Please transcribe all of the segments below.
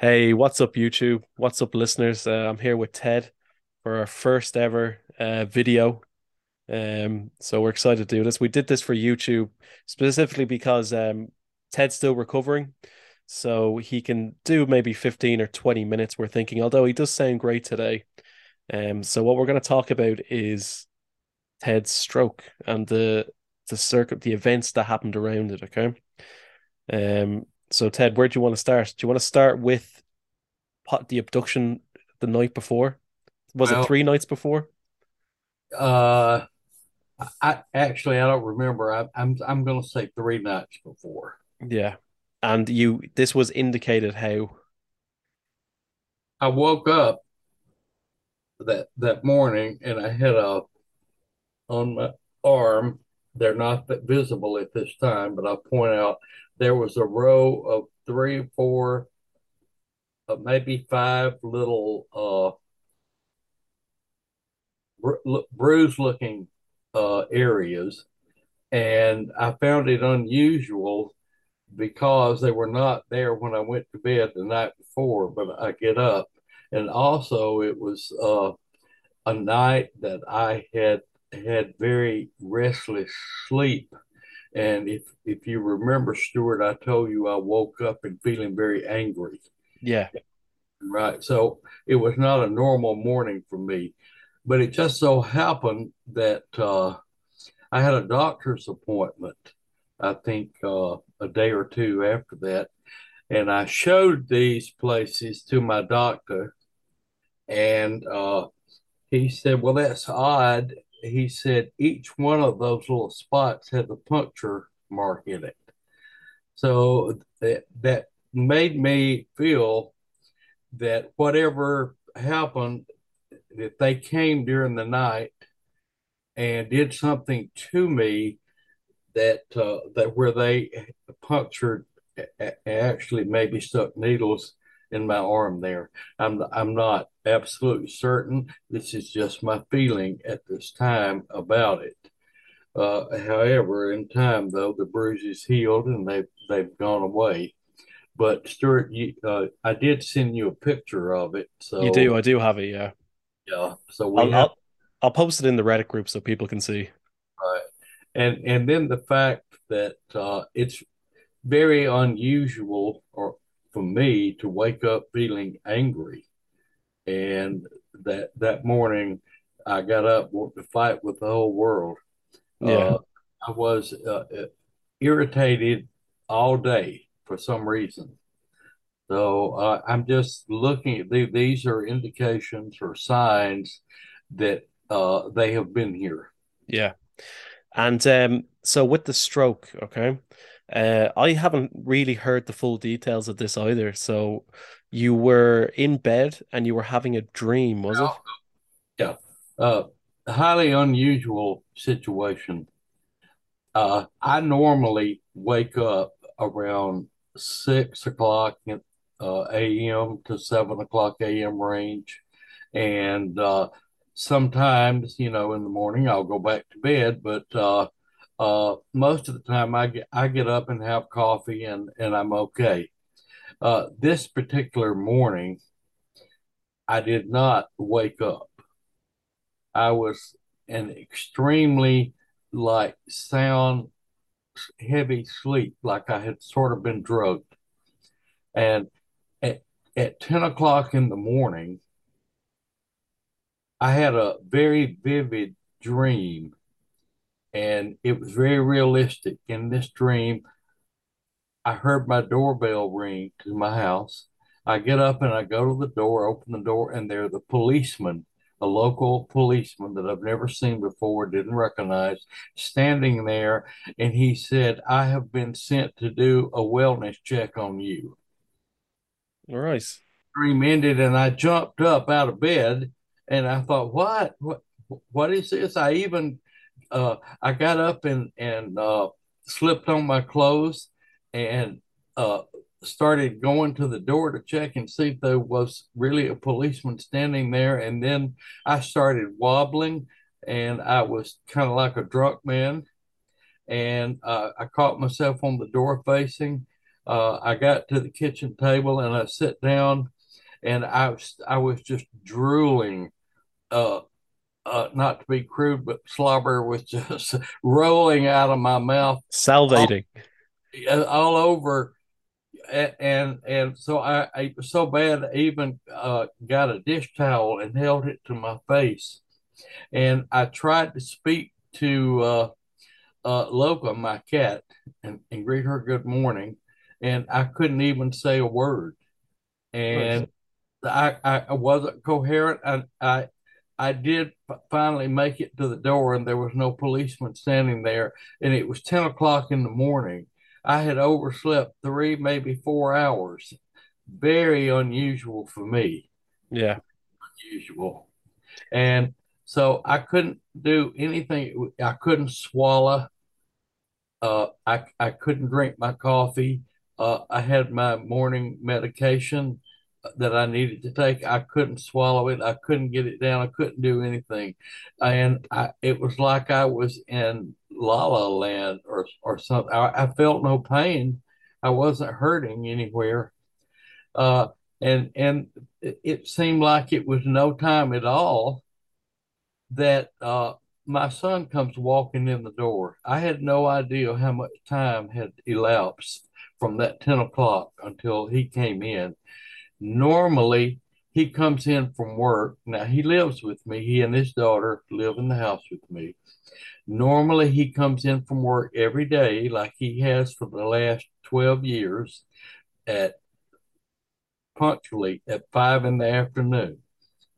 Hey, what's up, YouTube? What's up, listeners? Uh, I'm here with Ted for our first ever uh, video. Um, so we're excited to do this. We did this for YouTube specifically because um, Ted's still recovering, so he can do maybe 15 or 20 minutes, we're thinking, although he does sound great today. Um, so what we're going to talk about is Ted's stroke and the the circuit, the events that happened around it, okay? Um, so Ted, where do you want to start? Do you want to start with the abduction the night before? Was Well, it three nights before? uh, I actually I don't remember. I, I'm I'm going to say three nights before. Yeah. And you this was indicated how I woke up that that morning and I had a on my arm. They're not that visible at this time, but I'll point out there was a row of three, four, uh, maybe five little uh, bru- bruise-looking uh, areas, and I found it unusual because they were not there when I went to bed the night before, but I get up. And also, it was uh, a night that I had had very restless sleep. And if if you remember, Stuart, I told you I woke up and feeling very angry. yeah. Right. So it was not a normal morning for me. But it just so happened that uh, I had a doctor's appointment, I think uh, a day or two after that. And I showed these places to my doctor, and uh, he said, Well, that's odd. He said each one of those little spots had a puncture mark in it. So that, that made me feel that whatever happened, if they came during the night and did something to me that uh, that where they punctured actually maybe stuck needles in my arm there. I'm I'm not absolutely certain. This is just my feeling at this time about it. Uh, however, in time though, the bruises healed and they've they've gone away. But Stuart, you, uh, I did send you a picture of it, So You do, I do have it, yeah. yeah. So we I'll have I'll I'll post it in the Reddit group so people can see. right, and and then the fact that uh, it's very unusual or for me to wake up feeling angry and that that morning I got up wanting to fight with the whole world. Yeah. Uh, I was uh, irritated all day for some reason. So uh, I'm just looking at the, these are indications or signs that uh, they have been here. Yeah. And um so with the stroke, okay? Uh I haven't really heard the full details of this either. So you were in bed and you were having a dream, was it? Yeah, uh, highly unusual situation. Uh, I normally wake up around six o'clock uh, a.m. to seven o'clock a.m. range, and uh, sometimes, you know, in the morning I'll go back to bed. But uh, uh, most of the time, I get I get up and have coffee, and and I'm okay. Uh, this particular morning, I did not wake up. I was in extremely like sound heavy sleep, like I had sort of been drugged. And at, at 10 o'clock in the morning, I had a very vivid dream, and it was very realistic. In this dream, I heard my doorbell ring to my house. I get up and I go to the door, open the door, and there the policeman, a local policeman that I've never seen before, didn't recognize, standing there. And he said, I have been sent to do a wellness check on you. All right. Dream ended, and I jumped up out of bed and I thought, what? What? What is this? I even uh, I got up and and uh, slipped on my clothes and uh, started going to the door to check and see if there was really a policeman standing there. And then I started wobbling, and I was kind of like a drunk man. And uh, I caught myself on the door facing. uh, I got to the kitchen table and I sat down and I was, I was just drooling. Uh, uh, not to be crude, but slobber was just rolling out of my mouth, salivating all, all over. And and so I, I so bad. I even uh, got a dish towel and held it to my face, and I tried to speak to uh, uh, Loca, my cat, and, and greet her good morning, and I couldn't even say a word, and I, I wasn't coherent. I, I I did finally make it to the door, and there was no policeman standing there, and it was ten o'clock in the morning. I had overslept three, maybe four hours. Very unusual for me. Yeah, unusual, and so I couldn't do anything. I couldn't swallow. Uh, I I couldn't drink my coffee. Uh, I had my morning medication that I needed to take. I couldn't swallow it. I couldn't get it down. I couldn't do anything, and I, it was like I was in La La Land or or something. I, I felt no pain. I wasn't hurting anywhere, uh, and and it, it, seemed like it was no time at all that uh, my son comes walking in the door. I had no idea how much time had elapsed from that 10 o'clock until he came in. Normally, he comes in from work. Now, he lives with me. He and his daughter live in the house with me. Normally, he comes in from work every day, like he has for the last 12 years, at punctually at five in the afternoon.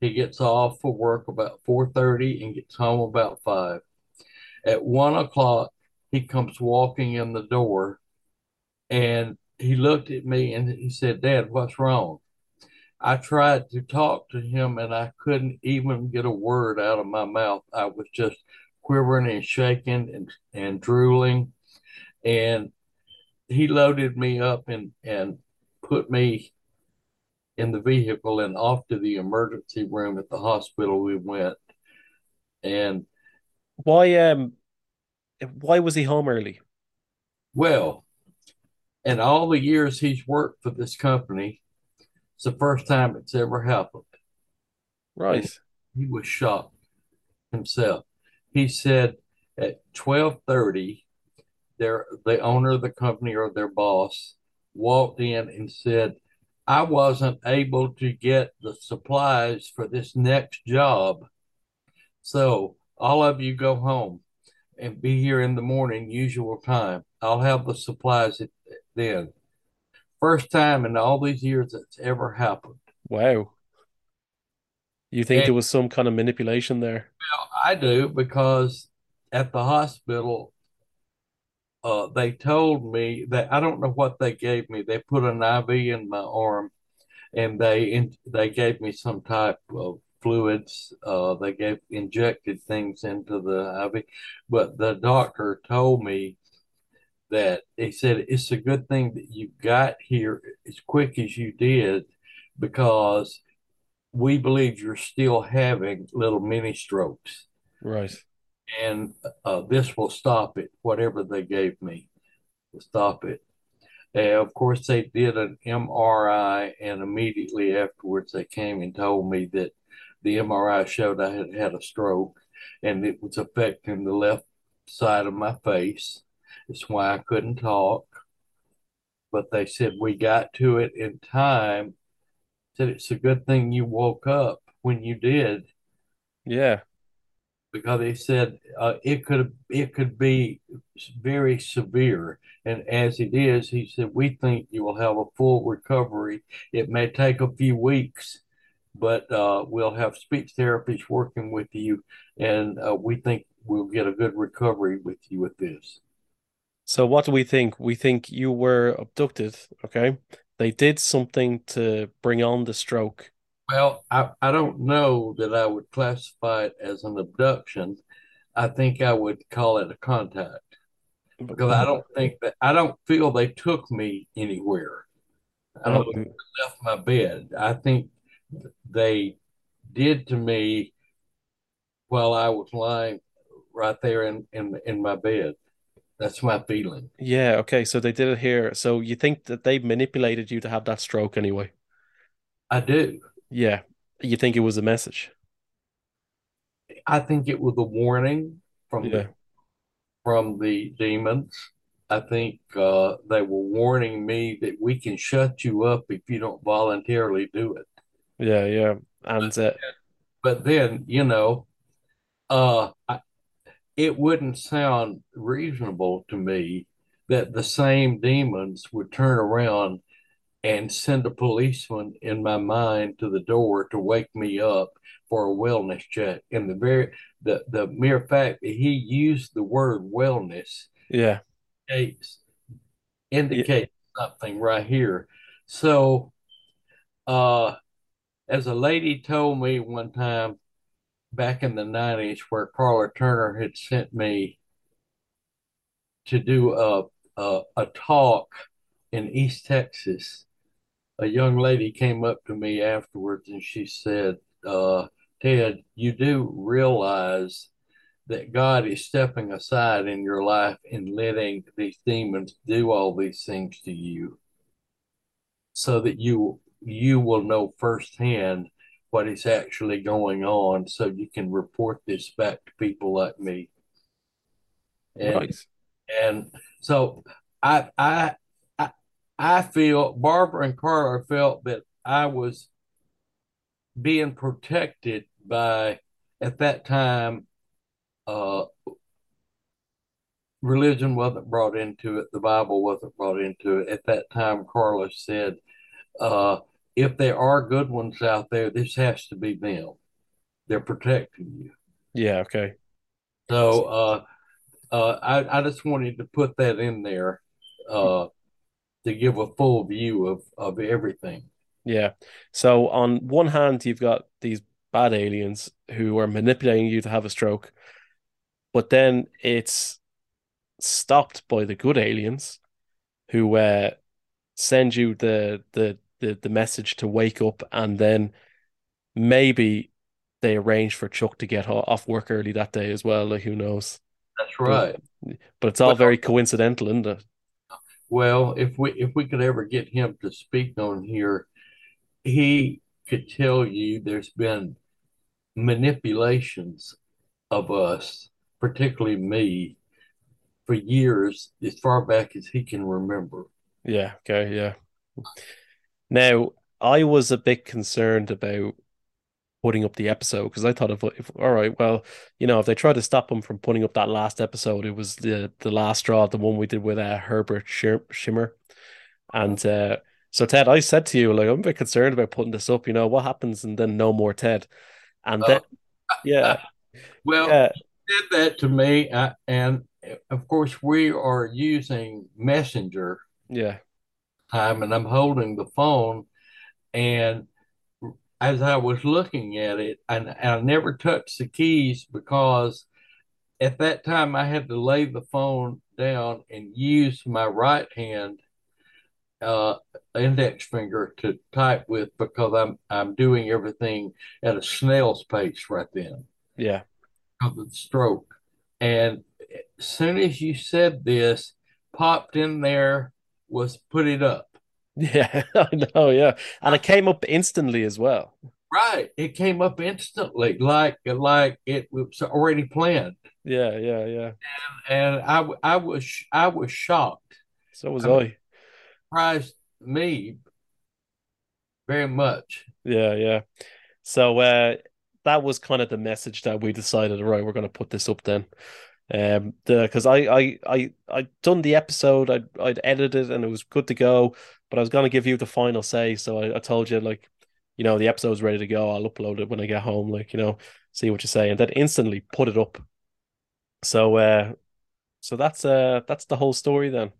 He gets off for work about 4:30 and gets home about five. At one o'clock, he comes walking in the door and he looked at me and he said, Dad, what's wrong? I tried to talk to him and I couldn't even get a word out of my mouth. I was just quivering and shaking and, and drooling. And he loaded me up and, and put me in the vehicle and off to the emergency room at the hospital we went. And why um why was he home early? Well, in all the years he's worked for this company, it's the first time it's ever happened. Right. And he was shocked himself. He said at twelve thirty, their the owner of the company or their boss walked in and said, I wasn't able to get the supplies for this next job. So all of you go home and be here in the morning, usual time. I'll have the supplies then. First time in all these years that's ever happened. Wow. You think and, there was some kind of manipulation there? Well, I do because at the hospital, uh, they told me that I don't know what they gave me. They put an IV in my arm, and they in, they gave me some type of fluids. Uh, they gave injected things into the IV, but the doctor told me that he said it's a good thing that you got here as quick as you did because we believe you're still having little mini strokes. Right and uh, this will stop it. Whatever they gave me to stop it. And of course, they did an MRI, and immediately afterwards, they came and told me that the MRI showed I had had a stroke, and it was affecting the left side of my face. That's why I couldn't talk. But they said we got to it in time. Said it's a good thing you woke up when you did. Yeah because they said uh, it could it could be very severe, and as it is, he said we think you will have a full recovery. It may take a few weeks, but uh, we'll have speech therapists working with you, and uh, we think we'll get a good recovery with you with this. So, what do we think? We think you were abducted. Okay, they did something to bring on the stroke well, I, I don't know that I would classify it as an abduction. I think I would call it a contact because I don't think that I don't feel they took me anywhere. I don't mm-hmm. left my bed. I think they did to me while I was lying right there in in, in my bed. That's my feeling. Yeah, okay, so they did it here. So you think that they manipulated you to have that stroke anyway? I do. Yeah. You think it was a message? I think it was a warning from the from the demons. I think uh, they were warning me that we can shut you up if you don't voluntarily do it. Yeah, yeah. And uh, But then, you know, uh, I, it wouldn't sound reasonable to me that the same demons would turn around and send a policeman in my mind to the door to wake me up for a wellness check. And the very the the mere fact that he used the word wellness yeah. indicates, Yeah. something right here. So uh as a lady told me one time back in the 90s where Karla Turner had sent me to do a a, a talk in East Texas. A young lady came up to me afterwards and she said, uh, Ted, you do realize that God is stepping aside in your life and letting these demons do all these things to you so that you you will know firsthand what is actually going on so you can report this back to people like me. And Right. and so I I I, I feel Barbara and Karla felt that I was being protected by at that time uh religion wasn't brought into it the bible wasn't brought into it at that time carlos said uh if there are good ones out there this has to be them they're protecting you Yeah, okay. so uh uh i, I just wanted to put that in there uh to give a full view of of everything Yeah. So on one hand, you've got these bad aliens who are manipulating you to have a stroke, but then it's stopped by the good aliens who uh send you the the the, the message to wake up and then maybe they arrange for Chuck to get off work early that day as well, like who knows. that's But right but it's all well very coincidental, isn't it? well if we if we could ever get him to speak on here he could tell you there's been manipulations of us, particularly me, for years, as far back as he can remember. Yeah, okay, yeah. Now, I was a bit concerned about putting up the episode because I thought if, if all right, well, you know, if they try to stop him from putting up that last episode, it was the the last straw, the one we did with uh, Herbert Schirmer, and uh, so Ted, I said to you, like, I'm a bit concerned about putting this up. You know, what happens and then no more Ted, and then yeah, well, yeah, did that to me, uh, and of course, we are using Messenger. Yeah, time, and I'm holding the phone, and as I was looking at it, and, and I never touched the keys because at that time I had to lay the phone down and use my right hand uh, index finger to type with because I'm I'm doing everything at a snail's pace right then yeah, because of the stroke. And as soon as you said this, popped in there was put it up. yeah. I know, yeah, and it came up instantly as well. Right, it came up instantly, like like it was already planned, Yeah, yeah, yeah. and I I was I was shocked. So was I mean, I. surprised me very much. Yeah, yeah. So uh that was kind of the message that we decided, right, we're going to put this up then. Um the because I I I I done the episode, I'd I'd edited and it was good to go, but I was going to give you the final say, so I, I told you like, you know, the episode's ready to go. I'll upload it when I get home, like, you know, see what you say, and then instantly put it up. So uh so that's uh that's the whole story then.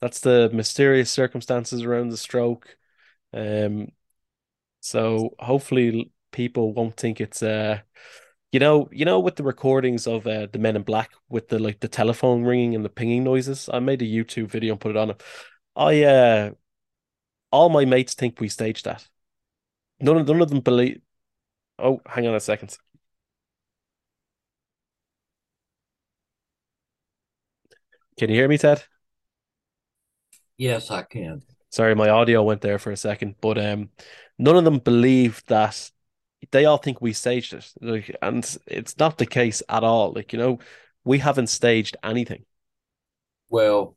That's the mysterious circumstances around the stroke. Um so hopefully people won't think it's uh you know you know with the recordings of uh, the Men in Black with the like the telephone ringing and the pinging noises. I made a YouTube video and put it on it. I uh all my mates think we staged that. None of none of them believe. Oh, hang on a second. Can you hear me, Ted? Yes, I can. Sorry, my audio went there for a second, but um, none of them believe that they all think we staged it, like, and it's not the case at all. Like, you know, we haven't staged anything. Well,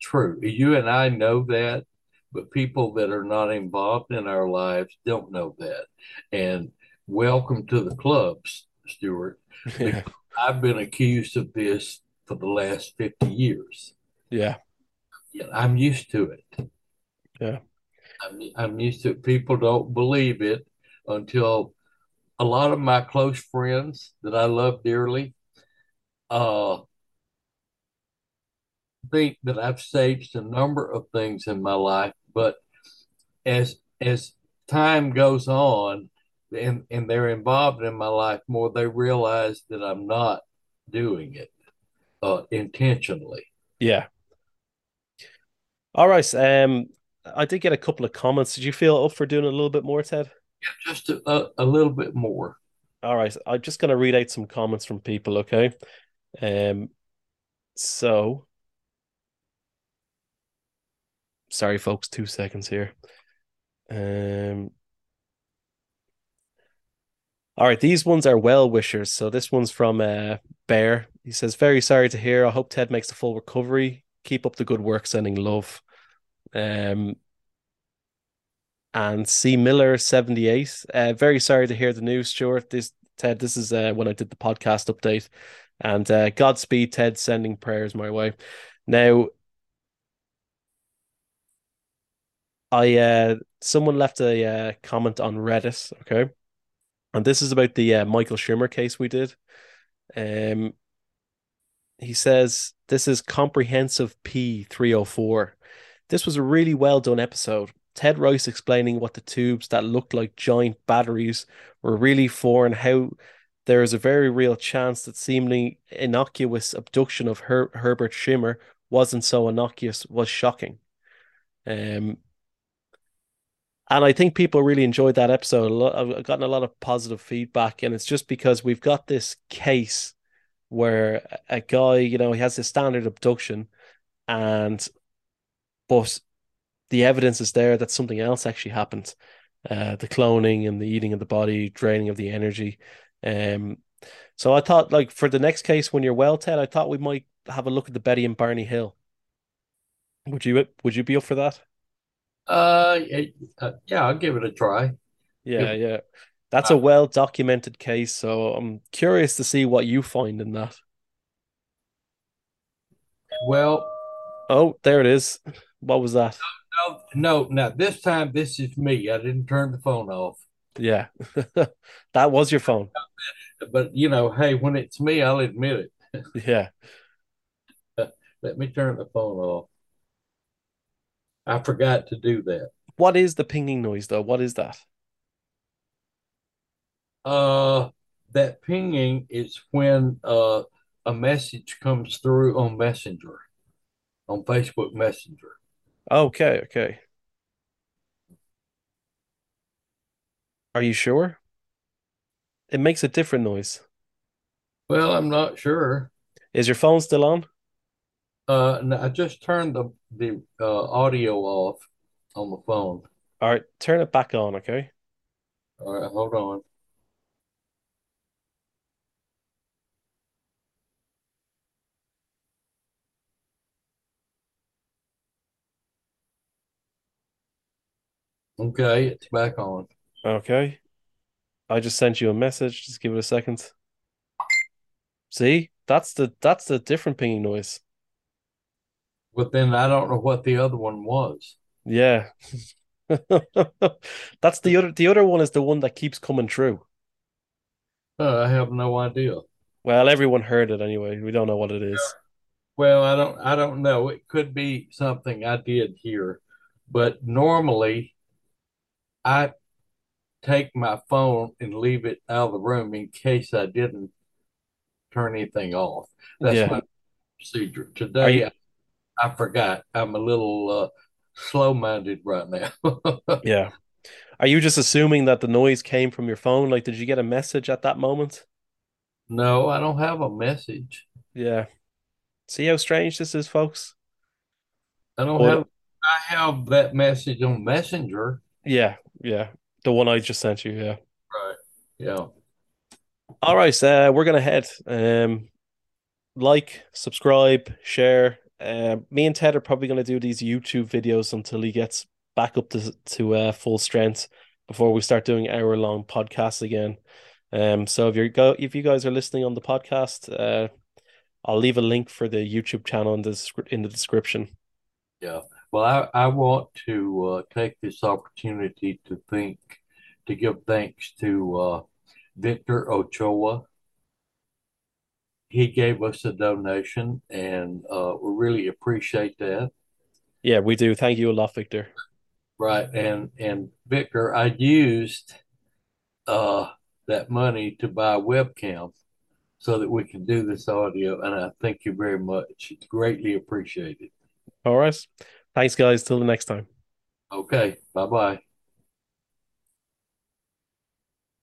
true. You and I know that, but people that are not involved in our lives don't know that. And welcome to the clubs, Stuart, Yeah, I've been accused of this for the last 50 years. yeah, Yeah, I'm used to it. yeah, I'm, I'm used to it. People don't believe it until a lot of my close friends that I love dearly uh, think that I've staged a number of things in my life, but as as time goes on and and they're involved in my life more, they realize that I'm not doing it uh, intentionally. yeah. All right. Um, I did get a couple of comments. Did you feel up for doing a little bit more, Ted? Just a, a, little bit more. All right. I'm just gonna read out some comments from people, okay? Um, so sorry, folks, two seconds here. Um, all right, these ones are well wishers. So this one's from uh Bear. He says, Very sorry to hear. I hope Ted makes the full recovery. Keep up the good work, sending love. Um, and C Miller 78. Uh, very sorry to hear the news, Stuart. This Ted, this is uh, when I did the podcast update. And uh, Godspeed, Ted, sending prayers my way. Now, I uh, someone left a uh, comment on Reddit, okay, and this is about the uh, Michael Schumer case we did. Um, he says this is comprehensive P three hundred four. This was a really well done episode. Ted Rice explaining what the tubes that looked like giant batteries were really for and how there is a very real chance that seemingly innocuous abduction of Her- Herbert Schirmer wasn't so innocuous was shocking. Um, and I think people really enjoyed that episode. I've gotten a lot of positive feedback, and it's just because we've got this case where a guy, you know, he has this standard abduction, and but the evidence is there that something else actually happened. Uh, the cloning and the eating of the body, draining of the energy. Um, so I thought, like for the next case, when you're well, Ted, I thought we might have a look at the Betty and Barney Hill. Would you would you be up for that? Uh, uh, yeah, I'll give it a try. Yeah, yeah. That's a uh, well documented case, so I'm curious to see what you find in that. well, Oh, there it is. What was that? No, no, now this time this is me. I didn't turn the phone off. Yeah. That was your phone. But you know, hey, when it's me, I'll admit it. Yeah. Let me turn the phone off. I forgot to do that. What is the pinging noise though? What is that? Uh, that pinging is when uh a message comes through on Messenger, on Facebook Messenger. Okay, okay. Are you sure? It makes a different noise. Well, I'm not sure. Is your phone still on? Uh, no, I just turned the the uh, audio off on the phone. All right, turn it back on, okay? All right, hold on. Okay, it's back on. Okay. I just sent you a message. Just give it a second. See? That's the that's the different pinging noise. But then I don't know what the other one was. Yeah. That's the other the other one is the one that keeps coming true. Uh, I have no idea. Well, everyone heard it anyway. We don't know what it is. Well, I don't I don't know. It could be something I did here, but normally I take my phone and leave it out of the room in case I didn't turn anything off. That's Yeah. my procedure. Are you Today I, I forgot. I'm a little uh, slow-minded right now. yeah. Are you just assuming that the noise came from your phone? Like, did you get a message at that moment? No, I don't have a message. Yeah. See how strange this is, folks? I don't have I have that message on Messenger. yeah, yeah, the one I just sent you. Yeah. Right. Yeah. All right, uh, we're gonna head. Um, like, subscribe, share. Uh, me and Ted are probably gonna do these YouTube videos until he gets back up to to uh, full strength before we start doing hour long podcasts again. Um, so if you're go if you guys are listening on the podcast, uh, I'll leave a link for the YouTube channel in the in the description. Yeah. Well, I, I want to uh, take this opportunity to think, to give thanks to uh, Victor Ochoa. He gave us a donation, and uh, we really appreciate that. Yeah, we do. Thank you a lot, Victor. Right. And and Victor, I used uh, that money to buy a webcam so that we can do this audio, and I thank you very much. It's greatly appreciated. All right. Thanks, guys. Till the next time. Okay. Bye bye.